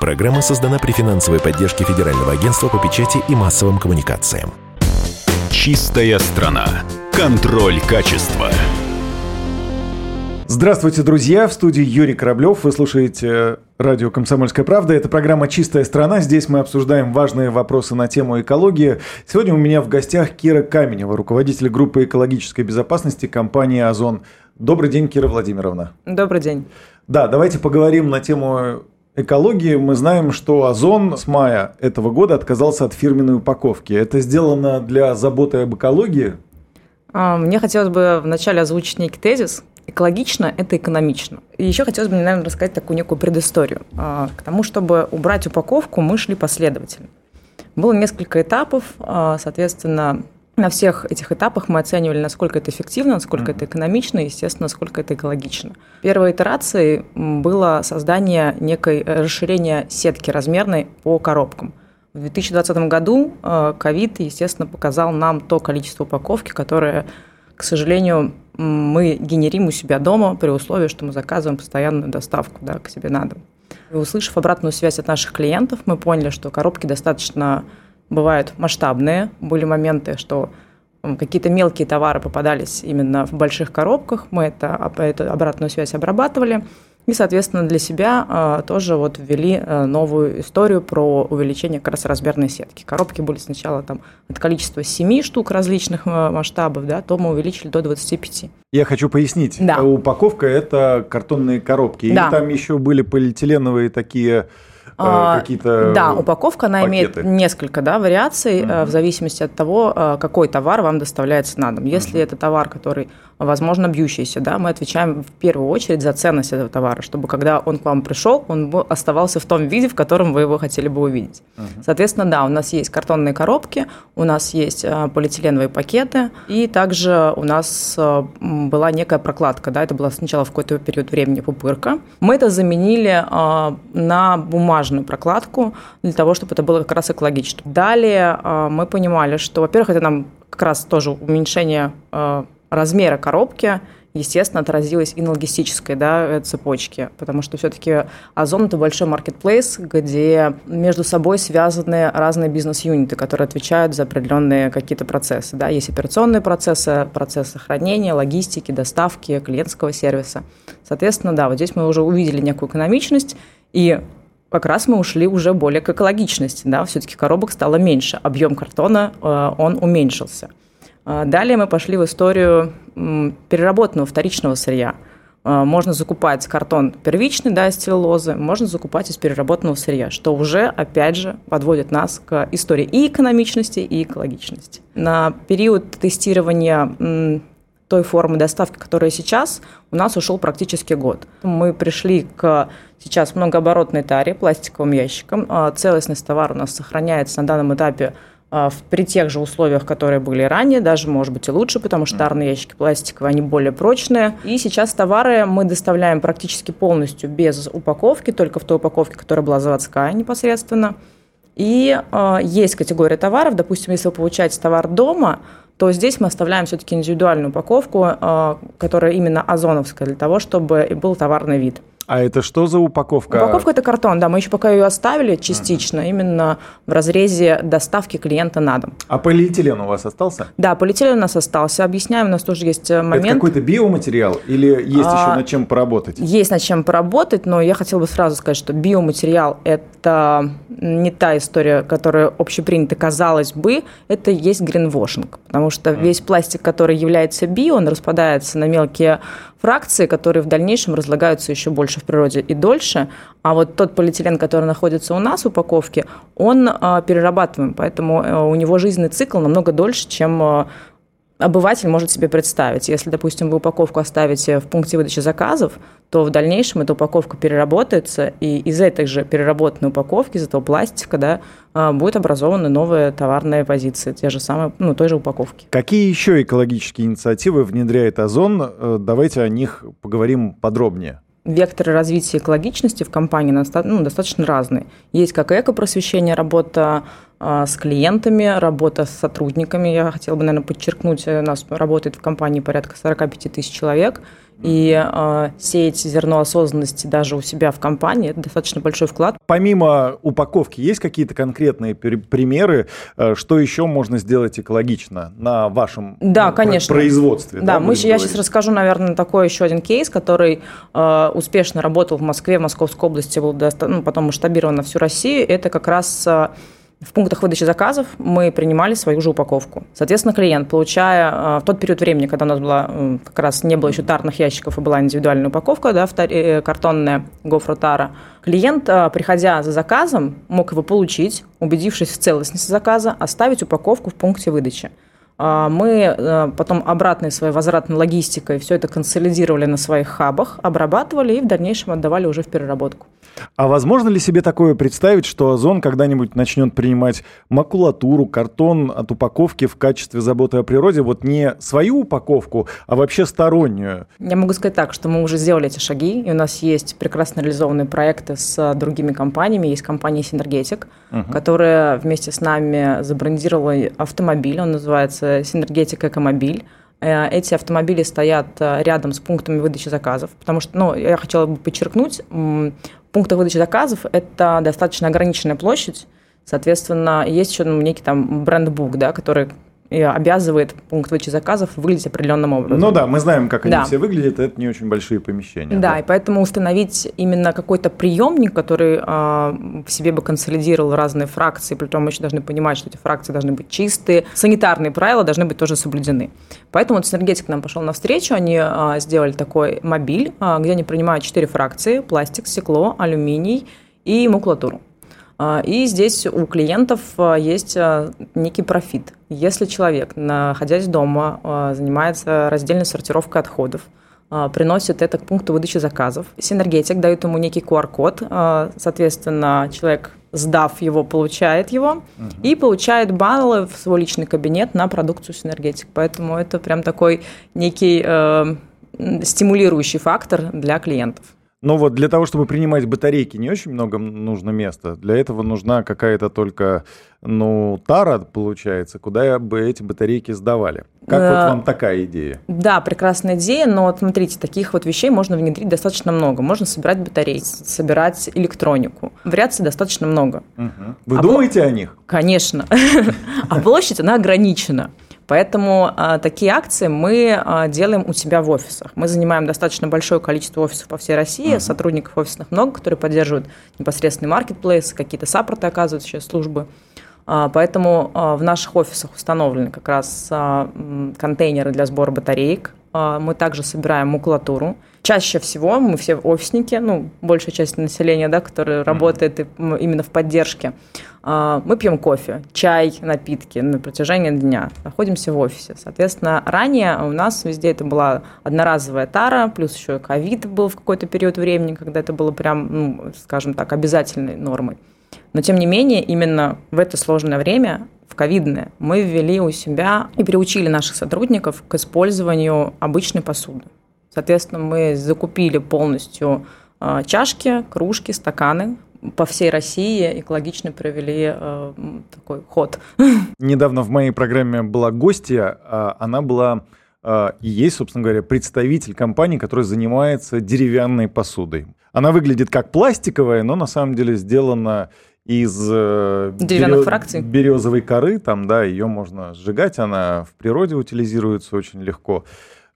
Программа создана при финансовой поддержке Федерального агентства по печати и массовым коммуникациям. Чистая страна. Контроль качества. Здравствуйте, друзья! В студии Юрий Кораблев. Вы слушаете радио «Комсомольская правда». Это программа «Чистая страна». Здесь мы обсуждаем важные вопросы на тему экологии. Сегодня у меня в гостях Кира Каменева, руководитель группы экологической безопасности компании «Озон». Добрый день, Кира Владимировна. Добрый день. Да, давайте поговорим на тему экологии. Мы знаем, что Озон с мая этого года отказался от фирменной упаковки. Это сделано для заботы об экологии? А, мне хотелось бы вначале озвучить некий тезис – экологично – это экономично. И еще хотелось бы, наверное, рассказать такую некую предысторию. А, к тому, чтобы убрать упаковку, мы шли последовательно. Было несколько этапов, а, соответственно, на всех этих этапах мы оценивали, насколько это эффективно, насколько это экономично и, естественно, насколько это экологично. Первой итерацией было создание некой э, расширения сетки размерной по коробкам. В 2020 году э, ковид, естественно, показал нам то количество упаковки, которое, к сожалению, мы генерим у себя дома при условии, что мы заказываем постоянную доставку да, к себе на дом. И услышав обратную связь от наших клиентов, мы поняли, что коробки достаточно бывают масштабные. Были моменты, что какие-то мелкие товары попадались именно в больших коробках. Мы это, эту обратную связь обрабатывали. И, соответственно, для себя э, тоже вот ввели э, новую историю про увеличение как раз размерной сетки. Коробки были сначала там от количества 7 штук различных э, масштабов, да, то мы увеличили до 25. Я хочу пояснить. Да. Упаковка – это картонные коробки. Да. Или там еще были полиэтиленовые такие а, какие-то Да, упаковка, она пакеты. имеет несколько да, вариаций угу. в зависимости от того, какой товар вам доставляется на дом. Если угу. это товар, который возможно, бьющийся, да, мы отвечаем в первую очередь за ценность этого товара, чтобы когда он к вам пришел, он оставался в том виде, в котором вы его хотели бы увидеть. Uh-huh. Соответственно, да, у нас есть картонные коробки, у нас есть э, полиэтиленовые пакеты, и также у нас э, была некая прокладка, да, это была сначала в какой-то период времени пупырка. Мы это заменили э, на бумажную прокладку для того, чтобы это было как раз экологично. Далее мы понимали, что, во-первых, это нам как раз тоже уменьшение размера коробки, естественно, отразилось и на логистической да, цепочке, потому что все-таки Озон – это большой маркетплейс, где между собой связаны разные бизнес-юниты, которые отвечают за определенные какие-то процессы. Да. Есть операционные процессы, процессы хранения, логистики, доставки, клиентского сервиса. Соответственно, да, вот здесь мы уже увидели некую экономичность, и как раз мы ушли уже более к экологичности. Да. Все-таки коробок стало меньше, объем картона, э, он уменьшился. А, далее мы пошли в историю переработанного вторичного сырья. А, можно закупать картон первичный, да, из целлулозы, можно закупать из переработанного сырья, что уже, опять же, подводит нас к истории и экономичности, и экологичности. На период тестирования той формы доставки, которая сейчас, у нас ушел практически год. Мы пришли к сейчас многооборотной таре, пластиковым ящикам. А, целостность товара у нас сохраняется на данном этапе а, при тех же условиях, которые были ранее, даже, может быть, и лучше, потому что тарные ящики пластиковые, они более прочные. И сейчас товары мы доставляем практически полностью без упаковки, только в той упаковке, которая была заводская непосредственно. И э, есть категория товаров, допустим, если вы получаете товар дома, то здесь мы оставляем все-таки индивидуальную упаковку, э, которая именно озоновская, для того, чтобы был товарный вид. А это что за упаковка? Упаковка это картон, да. Мы еще пока ее оставили частично, uh-huh. именно в разрезе доставки клиента на дом. А полиэтилен у вас остался? Да, полиэтилен у нас остался. Объясняем, у нас тоже есть э, момент. Это какой-то биоматериал или есть а, еще над чем поработать? Есть над чем поработать, но я хотела бы сразу сказать, что биоматериал это не та история, которая общепринята, казалось бы, это есть гринвошинг, потому что весь пластик, который является био, он распадается на мелкие фракции, которые в дальнейшем разлагаются еще больше в природе и дольше. А вот тот полиэтилен, который находится у нас в упаковке, он а, перерабатываем, поэтому э, у него жизненный цикл намного дольше, чем а, обыватель может себе представить. Если, допустим, вы упаковку оставите в пункте выдачи заказов, то в дальнейшем эта упаковка переработается, и из этой же переработанной упаковки, из этого пластика, да, а, будет образованы новые товарные позиции, те же самые, ну, той же упаковки. Какие еще экологические инициативы внедряет Озон? Э, давайте о них поговорим подробнее векторы развития экологичности в компании ну, достаточно разные. Есть как эко-просвещение, работа с клиентами, работа с сотрудниками. Я хотела бы, наверное, подчеркнуть, у нас работает в компании порядка 45 тысяч человек – и э, сеять зерно осознанности даже у себя в компании – это достаточно большой вклад. Помимо упаковки, есть какие-то конкретные примеры, э, что еще можно сделать экологично на вашем да, конечно. производстве? Да, да мы, я сейчас расскажу, наверное, такой еще один кейс, который э, успешно работал в Москве, в Московской области, был доста- ну, потом масштабирован на всю Россию. Это как раз э, в пунктах выдачи заказов мы принимали свою же упаковку. Соответственно, клиент, получая э, в тот период времени, когда у нас была, как раз не было еще тарных ящиков, и была индивидуальная упаковка, да, э, картонная гофра тара, клиент, э, приходя за заказом, мог его получить, убедившись в целостности заказа, оставить упаковку в пункте выдачи. А, мы э, потом обратной своей возвратной логистикой все это консолидировали на своих хабах, обрабатывали и в дальнейшем отдавали уже в переработку. А возможно ли себе такое представить, что Озон когда-нибудь начнет принимать макулатуру, картон от упаковки в качестве заботы о природе? Вот не свою упаковку, а вообще стороннюю? Я могу сказать так, что мы уже сделали эти шаги, и у нас есть прекрасно реализованные проекты с другими компаниями. Есть компания Синергетик, угу. которая вместе с нами забрендировала автомобиль, он называется называется Синергетик Экомобиль. Э, эти автомобили стоят э, рядом с пунктами выдачи заказов, потому что, ну, я хотела бы подчеркнуть, пункты выдачи заказов – это достаточно ограниченная площадь, соответственно, есть еще ну, некий там брендбук, да, который обязывает пункт выдачи заказов выглядеть определенным образом. Ну да, мы знаем, как они да. все выглядят, это не очень большие помещения. Да, да. и поэтому установить именно какой-то приемник, который э, в себе бы консолидировал разные фракции, при том мы еще должны понимать, что эти фракции должны быть чистые, санитарные правила должны быть тоже соблюдены. Поэтому вот Синергетик нам пошел навстречу, они э, сделали такой мобиль, э, где они принимают четыре фракции, пластик, стекло, алюминий и макулатуру. А, и здесь у клиентов а, есть а, некий профит. Если человек, находясь дома, занимается раздельной сортировкой отходов, приносит это к пункту выдачи заказов. Синергетик дает ему некий QR-код, соответственно, человек, сдав его, получает его угу. и получает баллы в свой личный кабинет на продукцию Синергетик. Поэтому это прям такой некий э, стимулирующий фактор для клиентов. Но вот для того, чтобы принимать батарейки, не очень много нужно места. Для этого нужна какая-то только, ну, тара, получается, куда бы эти батарейки сдавали. Как вот э, вам такая идея? Да, прекрасная идея, но вот смотрите, таких вот вещей можно внедрить достаточно много. Можно собирать батареи, собирать электронику. Вариаций достаточно много. Угу. Вы а думаете о них? Конечно. А площадь, она ограничена. Поэтому а, такие акции мы а, делаем у себя в офисах. Мы занимаем достаточно большое количество офисов по всей России, uh-huh. сотрудников офисных много, которые поддерживают непосредственный маркетплейс, какие-то саппорты оказывают сейчас службы. А, поэтому а, в наших офисах установлены как раз а, контейнеры для сбора батареек. Мы также собираем макулатуру. Чаще всего мы все офисники, ну, большая часть населения, да, которая mm-hmm. работает именно в поддержке, а, мы пьем кофе, чай, напитки на протяжении дня, находимся в офисе. Соответственно, ранее у нас везде это была одноразовая тара, плюс еще ковид был в какой-то период времени, когда это было прям, ну, скажем так, обязательной нормой. Но, тем не менее, именно в это сложное время, в ковидное, мы ввели у себя и приучили наших сотрудников к использованию обычной посуды. Соответственно, мы закупили полностью а, чашки, кружки, стаканы по всей России экологично провели э, такой ход. Недавно в моей программе была гостья, а она была э, и есть, собственно говоря, представитель компании, которая занимается деревянной посудой. Она выглядит как пластиковая, но на самом деле сделана из э, деревянных берез... фракций. березовой коры, там, да, ее можно сжигать, она в природе утилизируется очень легко.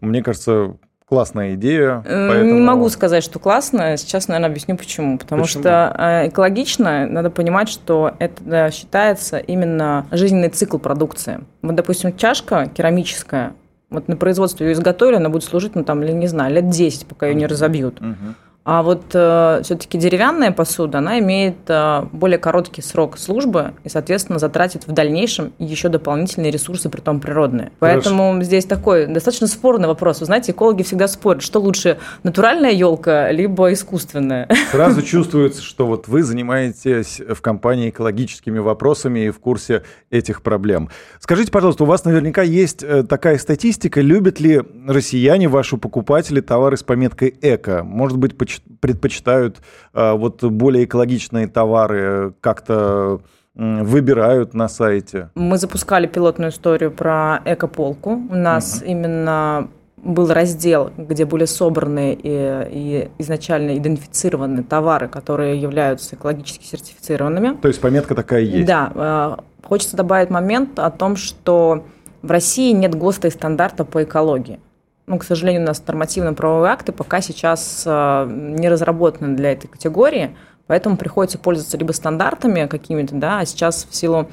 Мне кажется, классная идея. Поэтому... Не могу сказать, что классная. Сейчас, наверное, объясню почему. Потому почему? что э, экологично надо понимать, что это считается именно жизненный цикл продукции. Вот, допустим, чашка керамическая, вот на производстве ее изготовили, она будет служить, ну, там, или не знаю, лет 10, пока ее не разобьют. Uh-huh. А вот э, все-таки деревянная посуда, она имеет э, более короткий срок службы и, соответственно, затратит в дальнейшем еще дополнительные ресурсы, при том природные. Хорошо. Поэтому здесь такой достаточно спорный вопрос. Вы знаете, экологи всегда спорят, что лучше, натуральная елка либо искусственная. Сразу чувствуется, что вот вы занимаетесь в компании экологическими вопросами и в курсе этих проблем. Скажите, пожалуйста, у вас наверняка есть э, такая статистика, любят ли россияне, ваши покупатели, товары с пометкой «эко»? Может быть, предпочитают э, вот более экологичные товары как-то выбирают на сайте? Мы запускали пилотную историю про экополку. У нас угу. именно был раздел, где были собраны и, и изначально идентифицированы товары, которые являются экологически сертифицированными. То есть пометка такая есть? Да. Э, хочется добавить момент о том, что в России нет ГОСТа и стандарта по экологии. Ну, к сожалению, у нас нормативно-правовые акты пока сейчас э, не разработаны для этой категории, поэтому приходится пользоваться либо стандартами какими-то, да, а сейчас в силу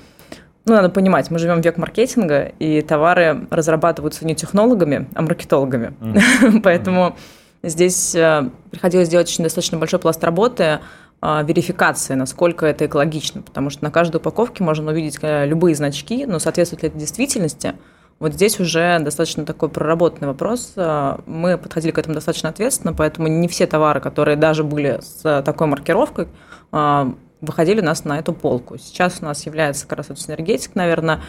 ну, надо понимать, мы живем в век маркетинга, и товары разрабатываются не технологами, а маркетологами. Mm-hmm. Поэтому здесь э, приходилось делать очень достаточно большой пласт работы э, верификации, насколько это экологично, потому что на каждой упаковке можно увидеть любые значки, но соответствует ли это действительности, вот здесь уже достаточно такой проработанный вопрос. Мы подходили к этому достаточно ответственно, поэтому не все товары, которые даже были с такой маркировкой, выходили у нас на эту полку. Сейчас у нас является как раз вот синергетик, наверное,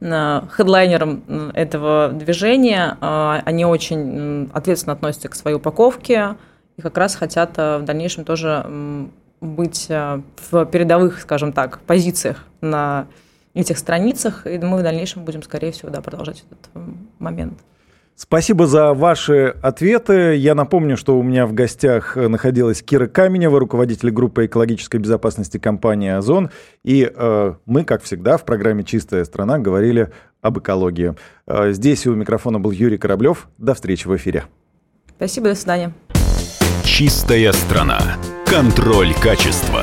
хедлайнером этого движения. Они очень ответственно относятся к своей упаковке и как раз хотят в дальнейшем тоже быть в передовых, скажем так, позициях на этих страницах, и мы в дальнейшем будем, скорее всего, да, продолжать этот момент. Спасибо за ваши ответы. Я напомню, что у меня в гостях находилась Кира Каменева, руководитель группы экологической безопасности компании «Озон». И э, мы, как всегда, в программе «Чистая страна» говорили об экологии. Э, здесь у микрофона был Юрий Кораблев. До встречи в эфире. Спасибо, до свидания. «Чистая страна». Контроль качества.